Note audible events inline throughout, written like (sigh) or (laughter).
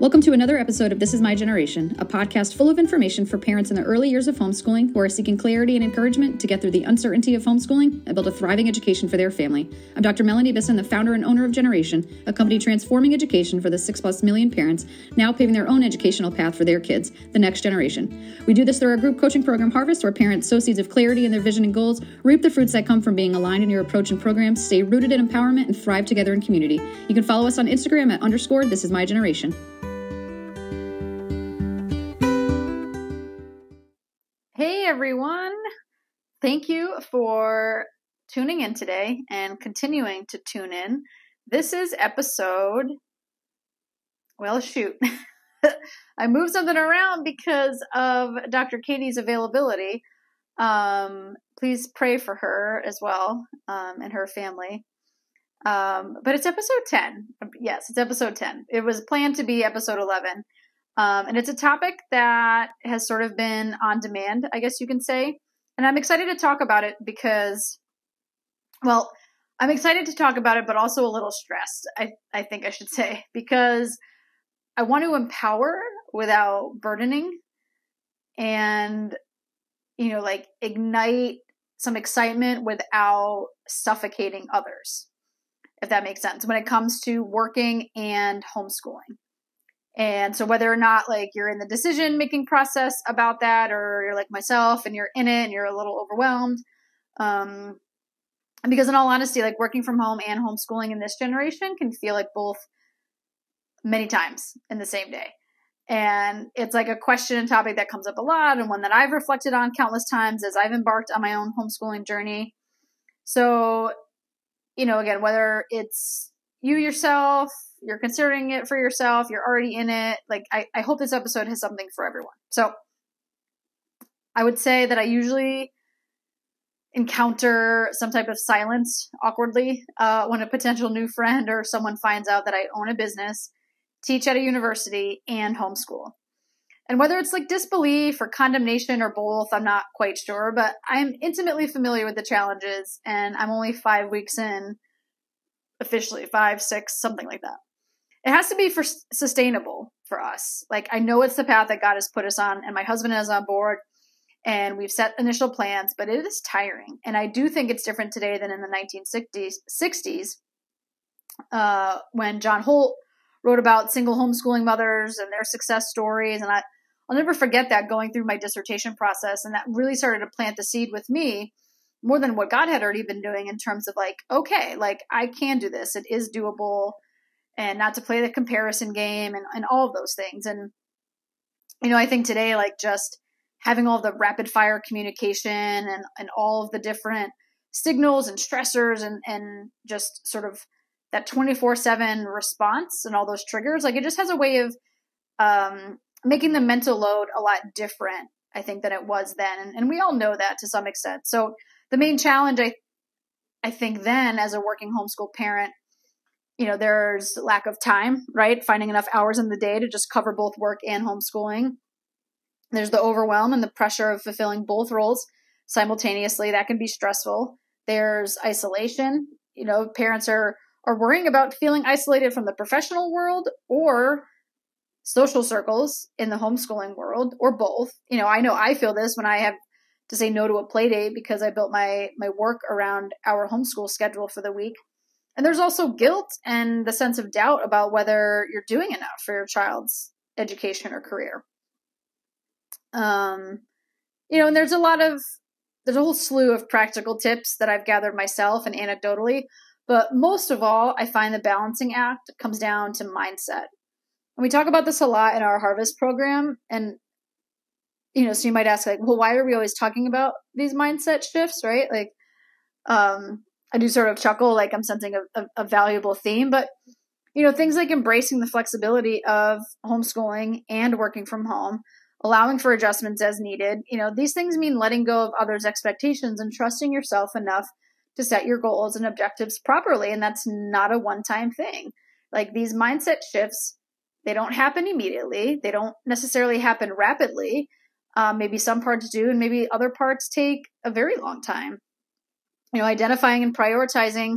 Welcome to another episode of This Is My Generation, a podcast full of information for parents in the early years of homeschooling who are seeking clarity and encouragement to get through the uncertainty of homeschooling and build a thriving education for their family. I'm Dr. Melanie Bisson, the founder and owner of Generation, a company transforming education for the six plus million parents now paving their own educational path for their kids, the next generation. We do this through our group coaching program Harvest, where parents sow seeds of clarity in their vision and goals, reap the fruits that come from being aligned in your approach and programs, stay rooted in empowerment, and thrive together in community. You can follow us on Instagram at underscore This Is My Generation. Hey everyone! Thank you for tuning in today and continuing to tune in. This is episode. Well, shoot. (laughs) I moved something around because of Dr. Katie's availability. Um, please pray for her as well um, and her family. Um, but it's episode 10. Yes, it's episode 10. It was planned to be episode 11. Um, and it's a topic that has sort of been on demand, I guess you can say. And I'm excited to talk about it because, well, I'm excited to talk about it, but also a little stressed, I, I think I should (laughs) say, because I want to empower without burdening and, you know, like ignite some excitement without suffocating others, if that makes sense, when it comes to working and homeschooling. And so whether or not like you're in the decision making process about that or you're like myself and you're in it and you're a little overwhelmed, um, because in all honesty, like working from home and homeschooling in this generation can feel like both many times in the same day. And it's like a question and topic that comes up a lot and one that I've reflected on countless times as I've embarked on my own homeschooling journey. So, you know, again, whether it's you yourself, you're considering it for yourself, you're already in it. Like, I, I hope this episode has something for everyone. So, I would say that I usually encounter some type of silence awkwardly uh, when a potential new friend or someone finds out that I own a business, teach at a university, and homeschool. And whether it's like disbelief or condemnation or both, I'm not quite sure, but I'm intimately familiar with the challenges, and I'm only five weeks in, officially five, six, something like that it has to be for sustainable for us. Like I know it's the path that God has put us on, and my husband is on board, and we've set initial plans, but it is tiring. And I do think it's different today than in the 1960s, 60s, uh, when John Holt wrote about single homeschooling mothers and their success stories. And I, I'll never forget that going through my dissertation process, and that really started to plant the seed with me more than what God had already been doing in terms of like, okay, like I can do this. It is doable and not to play the comparison game and, and all of those things. And, you know, I think today, like just having all the rapid fire communication and, and all of the different signals and stressors and, and just sort of that 24 7 response and all those triggers, like it just has a way of um, making the mental load a lot different, I think, than it was then. And, and we all know that to some extent. So the main challenge, I, I think, then as a working homeschool parent you know, there's lack of time, right? Finding enough hours in the day to just cover both work and homeschooling. There's the overwhelm and the pressure of fulfilling both roles simultaneously. That can be stressful. There's isolation. You know, parents are are worrying about feeling isolated from the professional world or social circles in the homeschooling world or both. You know, I know I feel this when I have to say no to a play date because I built my my work around our homeschool schedule for the week. And there's also guilt and the sense of doubt about whether you're doing enough for your child's education or career. Um, you know, and there's a lot of there's a whole slew of practical tips that I've gathered myself and anecdotally, but most of all, I find the balancing act comes down to mindset. And we talk about this a lot in our harvest program and you know, so you might ask like, well, why are we always talking about these mindset shifts, right? Like um I do sort of chuckle, like I'm sensing a, a, a valuable theme, but you know, things like embracing the flexibility of homeschooling and working from home, allowing for adjustments as needed. You know, these things mean letting go of others' expectations and trusting yourself enough to set your goals and objectives properly. And that's not a one time thing. Like these mindset shifts, they don't happen immediately, they don't necessarily happen rapidly. Um, maybe some parts do, and maybe other parts take a very long time you know, identifying and prioritizing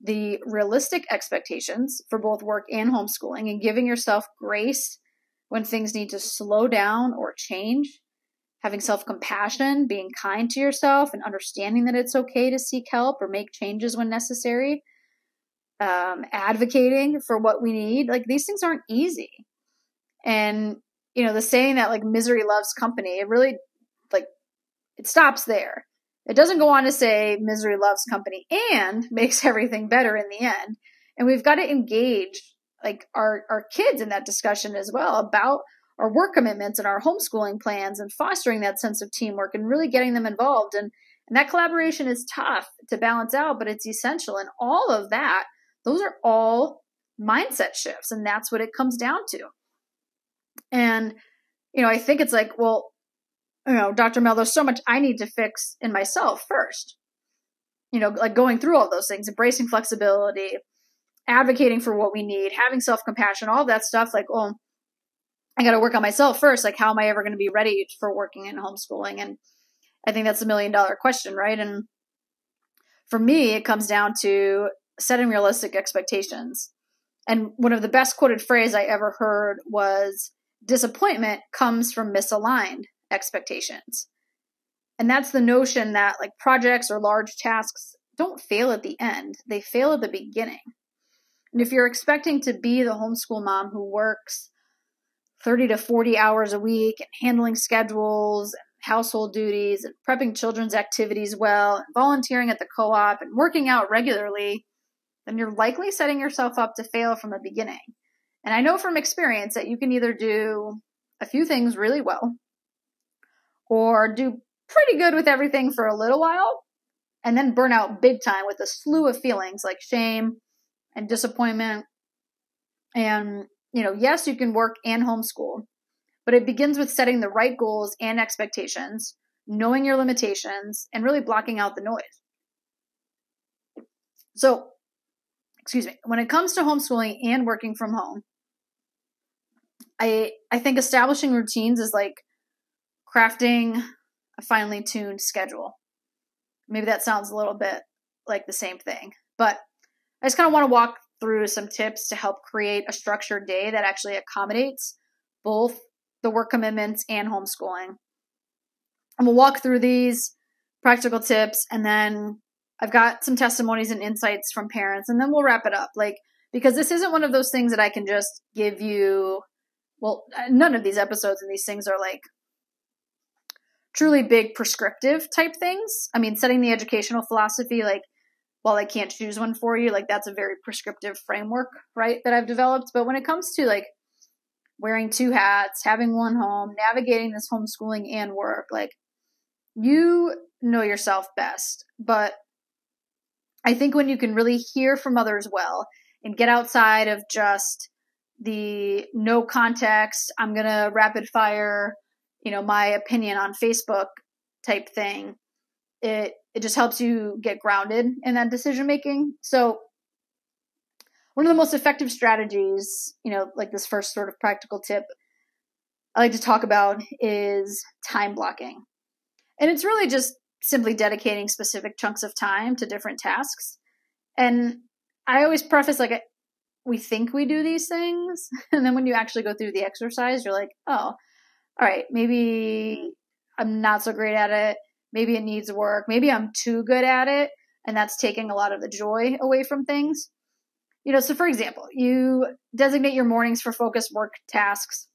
the realistic expectations for both work and homeschooling and giving yourself grace when things need to slow down or change, having self compassion, being kind to yourself, and understanding that it's okay to seek help or make changes when necessary, um, advocating for what we need. Like these things aren't easy. And, you know, the saying that like misery loves company, it really like it stops there. It doesn't go on to say misery loves company and (laughs) makes everything better in the end. And we've got to engage like our, our kids in that discussion as well about our work commitments and our homeschooling plans and fostering that sense of teamwork and really getting them involved. And, and that collaboration is tough to balance out, but it's essential. And all of that, those are all mindset shifts. And that's what it comes down to. And, you know, I think it's like, well, you know, Dr. Mel, there's so much I need to fix in myself first. You know, like going through all those things, embracing flexibility, advocating for what we need, having self compassion, all that stuff. Like, oh, I got to work on myself first. Like, how am I ever going to be ready for working in homeschooling? And I think that's a million dollar question, right? And for me, it comes down to setting realistic expectations. And one of the best quoted phrase I ever heard was disappointment comes from misaligned expectations. And that's the notion that like projects or large tasks don't fail at the end, they fail at the beginning. And if you're expecting to be the homeschool mom who works 30 to 40 hours a week and handling schedules and household duties and prepping children's activities well and volunteering at the co op and working out regularly, then you're likely setting yourself up to fail from the beginning. And I know from experience that you can either do a few things really well or do pretty good with everything for a little while and then burn out big time with a slew of feelings like shame and disappointment. And, you know, yes, you can work and homeschool, but it begins with setting the right goals and expectations, knowing your limitations, and really blocking out the noise. So, excuse me, when it comes to homeschooling and working from home, I I think establishing routines is like crafting a finely tuned schedule. Maybe that sounds a little bit like the same thing, but I just kind of want to walk through some tips to help create a structured day that actually accommodates both the work commitments and homeschooling. And we'll walk through these practical tips and then I've got some testimonies and insights from parents and then we'll wrap it up. Like, because this isn't one of those things that I can just give you. Well, none of these episodes and these things are like truly big prescriptive type things. I mean, setting the educational philosophy, like, while I can't choose one for you, like, that's a very prescriptive framework, right, that I've developed. But when it comes to like wearing two hats, having one home, navigating this homeschooling and work, like, you know yourself best. But I think when you can really hear from others well and get outside of just the no context, I'm going to rapid fire you know, my opinion on Facebook type thing, it it just helps you get grounded in that decision making. So one of the most effective strategies, you know, like this first sort of practical tip I like to talk about is time blocking. And it's really just simply dedicating specific chunks of time to different tasks. And I always preface like we think we do these things, (laughs) and then when you actually go through the exercise, you're like, oh, all right, maybe I'm not so great at it. Maybe it needs work. Maybe I'm too good at it. And that's taking a lot of the joy away from things. You know, so for example, you designate your mornings for focused work tasks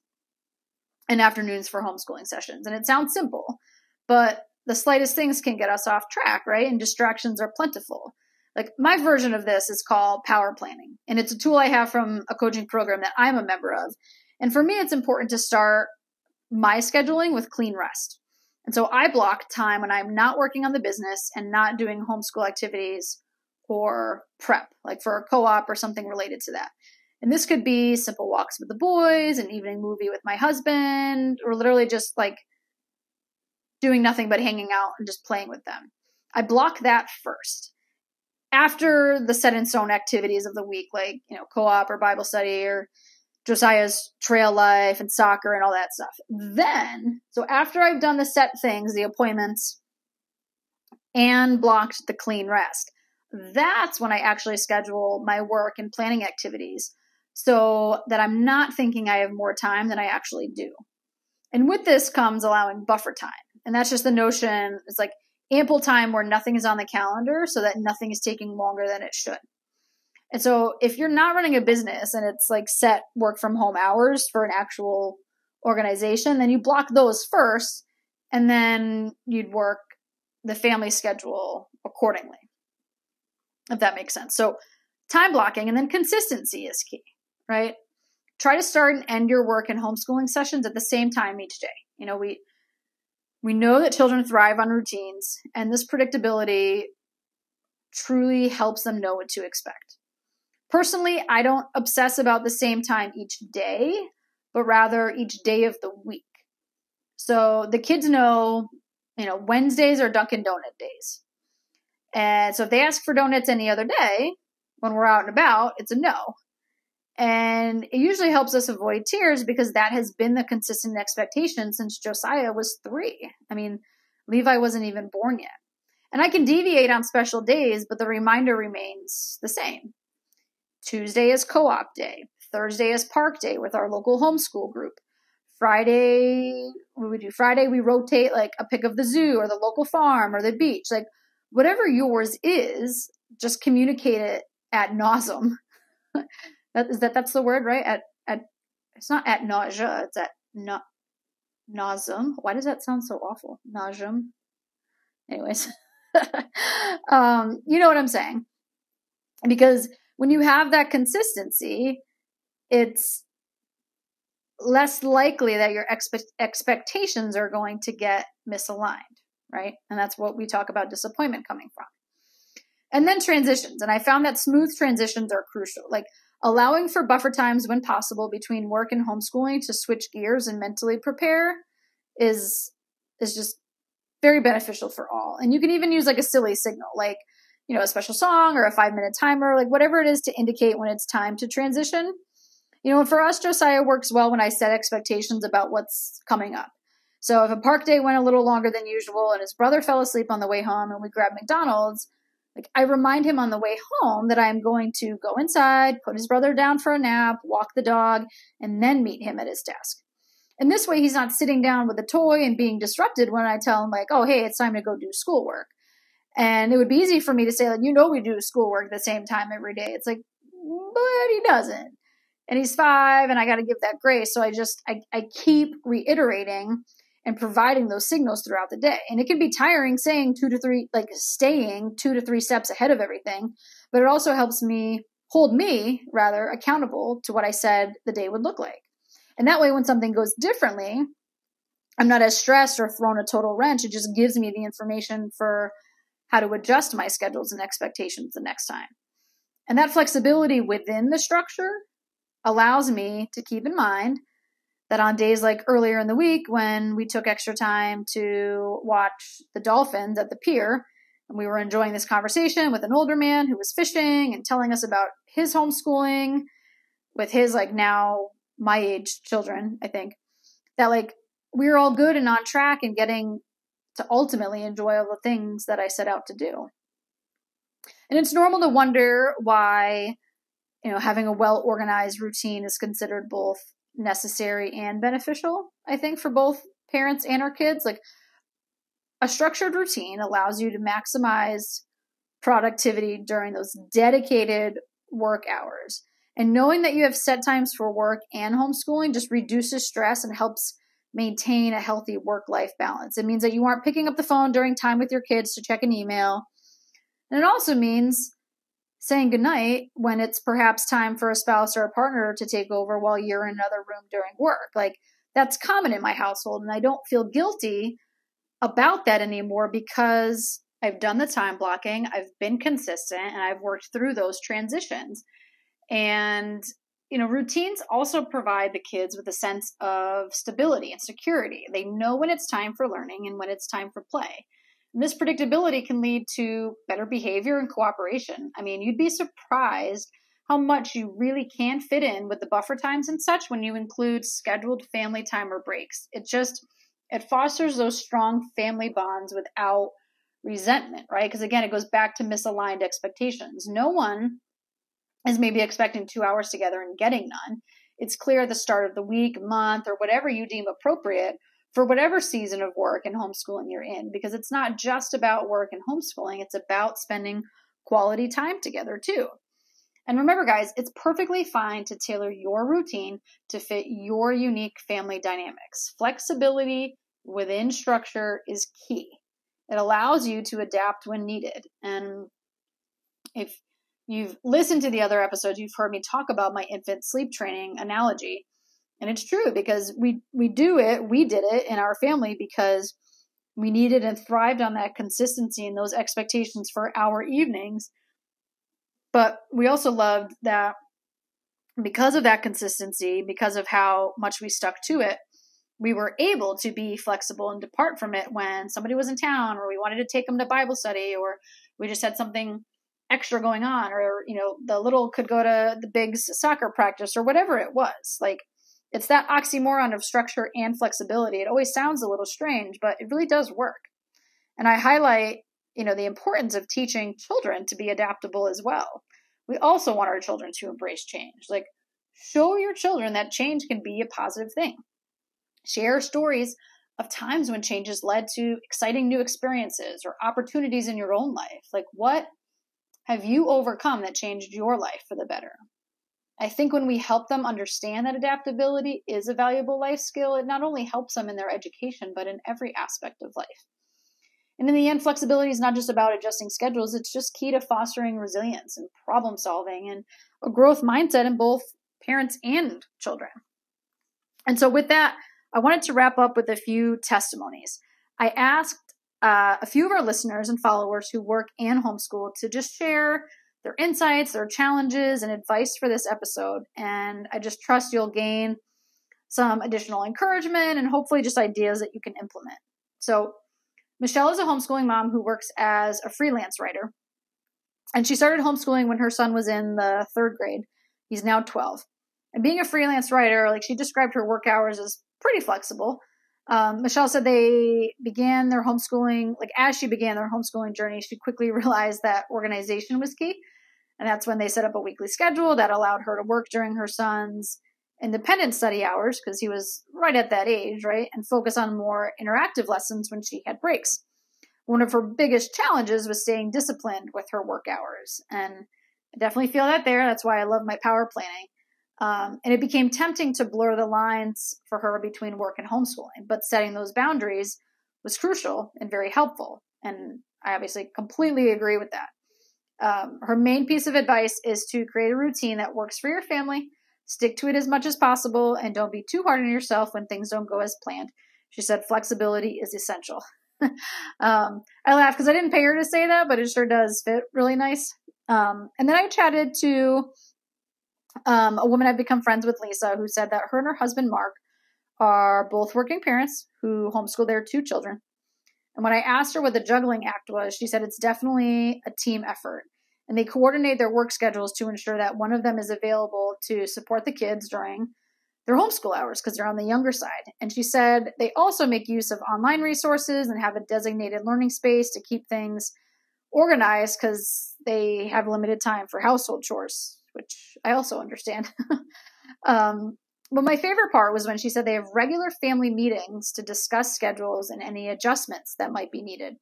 and afternoons for homeschooling sessions. And it sounds simple, but the slightest things can get us off track, right? And distractions are plentiful. Like my version of this is called power planning, and it's a tool I have from a coaching program that I'm a member of. And for me, it's important to start my scheduling with clean rest. And so I block time when I'm not working on the business and not doing homeschool activities or prep, like for a co op or something related to that. And this could be simple walks with the boys, an evening movie with my husband, or literally just like doing nothing but hanging out and just playing with them. I block that first. After the set in stone activities of the week, like, you know, co op or Bible study or Josiah's trail life and soccer and all that stuff. Then, so after I've done the set things, the appointments, and blocked the clean rest, that's when I actually schedule my work and planning activities so that I'm not thinking I have more time than I actually do. And with this comes allowing buffer time. And that's just the notion it's like ample time where nothing is on the calendar so that nothing is taking longer than it should. And so if you're not running a business and it's like set work from home hours for an actual organization, then you block those first and then you'd work the family schedule accordingly. If that makes sense. So time blocking and then consistency is key, right? Try to start and end your work and homeschooling sessions at the same time each day. You know, we we know that children thrive on routines, and this predictability truly helps them know what to expect. Personally, I don't obsess about the same time each day, but rather each day of the week. So the kids know, you know, Wednesdays are Dunkin' Donut days. And so if they ask for donuts any other day, when we're out and about, it's a no. And it usually helps us avoid tears because that has been the consistent expectation since Josiah was three. I mean, Levi wasn't even born yet. And I can deviate on special days, but the reminder remains the same. Tuesday is co op day. Thursday is park day with our local homeschool group. Friday, we do? Friday, we rotate like a pick of the zoo or the local farm or the beach. Like whatever yours is, just communicate it at nauseum. (laughs) that is that that's the word, right? At at it's not at nausea, it's at na- nauseum. Why does that sound so awful? Nauseum. Anyways. (laughs) um, you know what I'm saying. Because when you have that consistency, it's less likely that your expe- expectations are going to get misaligned, right? And that's what we talk about disappointment coming from. And then transitions. And I found that smooth transitions are crucial. Like allowing for buffer times when possible between work and homeschooling to switch gears and mentally prepare is is just very beneficial for all. And you can even use like a silly signal, like, you know, a special song or a five minute timer, like whatever it is to indicate when it's time to transition you know, for us, Josiah works well when I set expectations about what's coming up. So if a park day went a little longer than usual and his brother fell asleep on the way home and we grabbed McDonald's, like I remind him on the way home that I am going to go inside, put his brother down for a nap, walk the dog, and then meet him at his desk. And this way he's not sitting down with a toy and being disrupted when I tell him like, "Oh, hey, it's time to go do schoolwork." And it would be easy for me to say like, "You know we do schoolwork the same time every day." It's like, but he doesn't and he's five and I got to give that grace. So I just, I, I keep reiterating and providing those signals throughout the day. And it can be tiring saying two to three, like staying two to three steps ahead of everything, but it also helps me hold me rather accountable to what I said the day would look like. And that way, when something goes differently, I'm not as stressed or thrown a total wrench. It just gives me the information for how to adjust my schedules and expectations the next time. And that flexibility within the structure allows me to keep in mind that on days like earlier in the week when we took extra time to watch the dolphins at the pier and we were enjoying this conversation with an older man who was fishing and telling us about his homeschooling with his like now my age children i think that like we were all good and on track and getting to ultimately enjoy all the things that i set out to do and it's normal to wonder why you know, having a well organized routine is considered both necessary and beneficial, I think, for both parents and our kids. Like a structured routine allows you to maximize productivity during those dedicated work hours. And knowing that you have set times for work and homeschooling just reduces stress and helps maintain a healthy work life balance. It means that you aren't picking up the phone during time with your kids to check an email. And it also means saying goodnight when it's perhaps time for a spouse or a partner to take over while you're in another room during work. Like that's common in my household. And I don't feel guilty about that anymore because I've done the time blocking, I've been consistent, and I've worked through those transitions. And, you know, routines also provide the kids with a sense of stability and security. They know when it's time for learning and when it's time for play. This predictability can lead to better behavior and cooperation. I mean, you'd be surprised how much you really can fit in with the buffer times and such when you include scheduled family time or breaks. It just it fosters those strong family bonds without resentment, right? Because again, it goes back to misaligned expectations. No one is maybe expecting two hours together and getting none. It's clear at the start of the week, month, or whatever you deem appropriate for whatever season of work and homeschooling you're in, because it's not just about work and homeschooling, it's about spending quality time together too. And remember, guys, it's perfectly fine to tailor your routine to fit your unique family dynamics. Flexibility within structure is key. It allows you to adapt when needed. And if you've listened to the other episodes, you've heard me talk about my infant sleep training analogy. And it's true because we we do it, we did it in our family because we needed and thrived on that consistency and those expectations for our evenings. But we also loved that because of that consistency, because of how much we stuck to it, we were able to be flexible and depart from it when somebody was in town or we wanted to take them to Bible study or we just had something extra going on or you know the little could go to the big soccer practice or whatever it was. Like it's that oxymoron of structure and flexibility. It always sounds a little strange but it really does work. And i highlight you know the importance of teaching children to be adaptable as well. We also want our children to embrace change. Like show your children that change can be a positive thing. Share stories of times when changes led to exciting new experiences or opportunities in your own life. Like, what have you overcome that changed your life for the better? I think when we help them understand that adaptability is a valuable life skill, it not only helps them in their education, but in every aspect of life. And in the end, flexibility is not just about adjusting schedules, it's just key to fostering resilience and problem solving and a growth mindset in both parents and children. And so, with that, I wanted to wrap up with a few testimonies. I asked uh, a few of our listeners and followers who work and homeschool to just share their insights, their challenges, and advice for this episode. And I just trust you'll gain some additional encouragement and hopefully just ideas that you can implement. So, Michelle is a homeschooling mom who works as a freelance writer. And she started homeschooling when her son was in the third grade. He's now 12. And being a freelance writer, like she described her work hours as pretty flexible. Um, Michelle said they began their homeschooling, like as she began their homeschooling journey, she quickly (laughs) realized that organization was key. And that's when they set up a weekly schedule that allowed her to work during her son's independent study hours, because he was right at that age, right? And focus on more interactive lessons when she had breaks. One of her biggest challenges was staying disciplined with her work hours. And I definitely feel that there. That's why I love my power planning. Um, and it became tempting to blur the lines for her between work and homeschooling, but setting those boundaries was crucial and very helpful. And I obviously completely agree with that. Um, her main piece of advice is to create a routine that works for your family, stick to it as much as possible, and don't be too hard on yourself when things don't go as planned. She said flexibility is essential. (laughs) um, I laugh because I didn't pay her to say that, but it sure does fit really nice. Um, and then I chatted to um, a woman I've become friends with, Lisa, who said that her and her husband, Mark, are both working parents who homeschool their two children. And when I asked her what the juggling act was, she said it's definitely a team effort. And they coordinate their work schedules to ensure that one of them is available to support the kids during their homeschool hours because they're on the younger side. And she said they also make use of online resources and have a designated learning space to keep things organized because they have limited time for household chores which I also understand. (laughs) um, but my favorite part was when she said they have regular family meetings to discuss schedules and any adjustments that might be needed.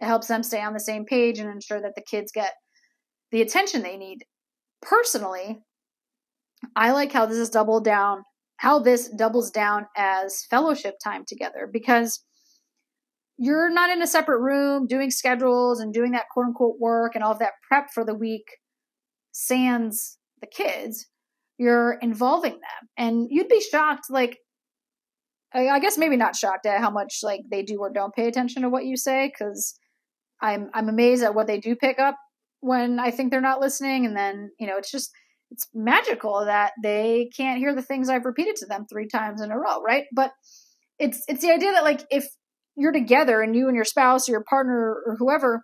It helps them stay on the same page and ensure that the kids get the attention they need. Personally, I like how this is doubled down, how this doubles down as fellowship time together because you're not in a separate room doing schedules and doing that quote unquote work and all of that prep for the week sans the kids, you're involving them. And you'd be shocked, like, I guess maybe not shocked at how much like they do or don't pay attention to what you say, because I'm I'm amazed at what they do pick up when I think they're not listening, and then you know it's just it's magical that they can't hear the things I've repeated to them three times in a row, right? But it's it's the idea that like if you're together and you and your spouse or your partner or whoever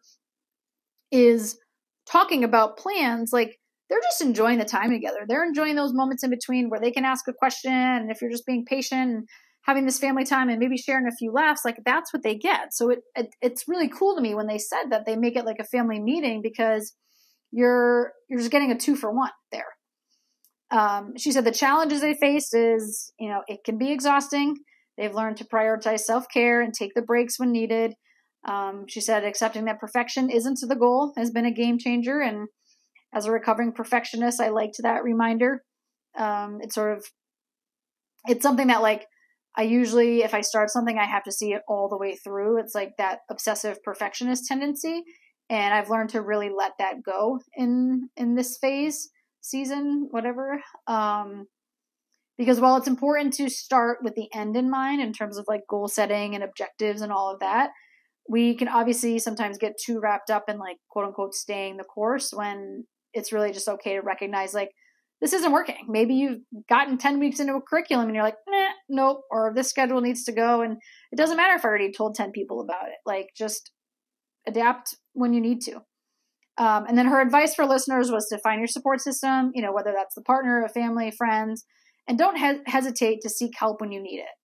is talking about plans, like they're just enjoying the time together. They're enjoying those moments in between where they can ask a question. And if you're just being patient and having this family time and maybe sharing a few laughs, like that's what they get. So it, it it's really cool to me when they said that they make it like a family meeting because you're you're just getting a two for one there. Um, she said the challenges they face is, you know, it can be exhausting. They've learned to prioritize self care and take the breaks when needed. Um, she said accepting that perfection isn't the goal has been a game changer. And as a recovering perfectionist, I liked that reminder. Um, it's sort of, it's something that like I usually, if I start something, I have to see it all the way through. It's like that obsessive perfectionist tendency. And I've learned to really let that go in, in this phase, season, whatever. Um, because while it's important to start with the end in mind in terms of like goal setting and objectives and all of that, we can obviously sometimes get too wrapped up in like quote unquote staying the course when it's really just okay to recognize like this isn't working. Maybe you've gotten 10 weeks into a curriculum and you're like, eh, nope, or this schedule needs to go. And it doesn't matter if I already told 10 people about it. Like, just adapt when you need to. Um, and then her advice for listeners was to find your support system, you know, whether that's the partner, a family, friends, and don't he- hesitate to seek help when you need it.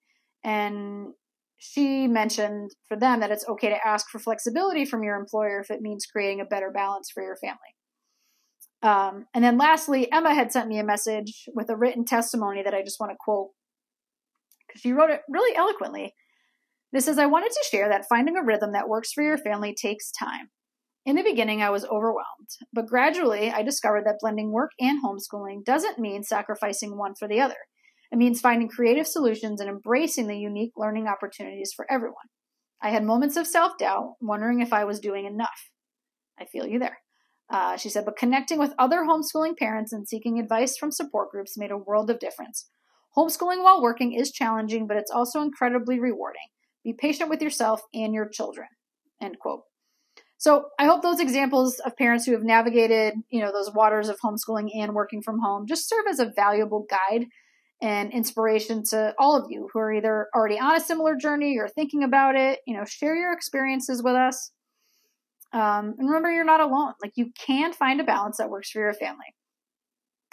And she mentioned for them that it's okay to ask for flexibility from your employer if it means creating a better balance for your family. Um, and then lastly, Emma had sent me a message with a written testimony that I just want to quote because she wrote it really eloquently. This says, I wanted to share that finding a rhythm that works for your family takes time. In the beginning, I was overwhelmed, but gradually I discovered that blending work and homeschooling doesn't mean sacrificing one for the other. It means finding creative solutions and embracing the unique learning opportunities for everyone. I had moments of self doubt, wondering if I was doing enough. I feel you there. Uh, she said, but connecting with other homeschooling parents and seeking advice from support groups made a world of difference. Homeschooling while working is challenging, but it's also incredibly rewarding. Be patient with yourself and your children. End quote. So I hope those examples of parents who have navigated, you know, those waters of homeschooling and working from home just serve as a valuable guide and inspiration to all of you who are either already on a similar journey or thinking about it. You know, share your experiences with us. Um, and remember, you're not alone. Like, you can find a balance that works for your family.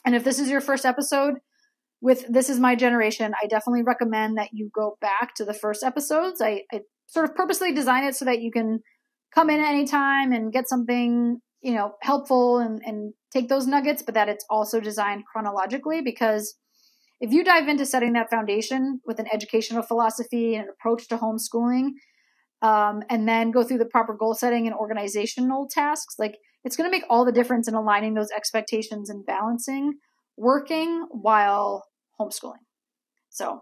And if this is your first episode with This Is My Generation, I definitely recommend that you go back to the first episodes. I, I sort of purposely design it so that you can come in anytime and get something, you know, helpful and, and take those nuggets, but that it's also designed chronologically because if you dive into setting that foundation with an educational philosophy and an approach to homeschooling, um, and then go through the proper goal setting and organizational tasks, like it's going to make all the difference in aligning those expectations and balancing working while homeschooling. So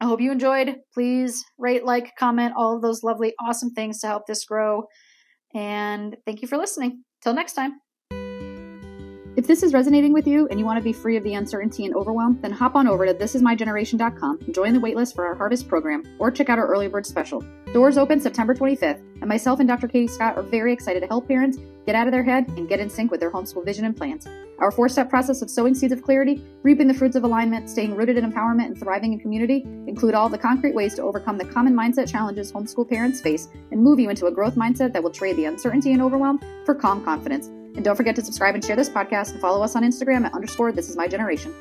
I hope you enjoyed. Please rate, like, comment, all of those lovely, awesome things to help this grow. And thank you for listening. Till next time. If this is resonating with you and you want to be free of the uncertainty and overwhelm, then hop on over to thisismygeneration.com join the waitlist for our Harvest program or check out our early bird special. Doors open September 25th, and myself and Dr. Katie Scott are very excited to help parents get out of their head and get in sync with their homeschool vision and plans. Our four step process of sowing seeds of clarity, reaping the fruits of alignment, staying rooted in empowerment, and thriving in community include all the concrete ways to overcome the common mindset challenges homeschool parents face and move you into a growth mindset that will trade the uncertainty and overwhelm for calm confidence. And don't forget to subscribe and share this podcast and follow us on Instagram at underscore this is my generation.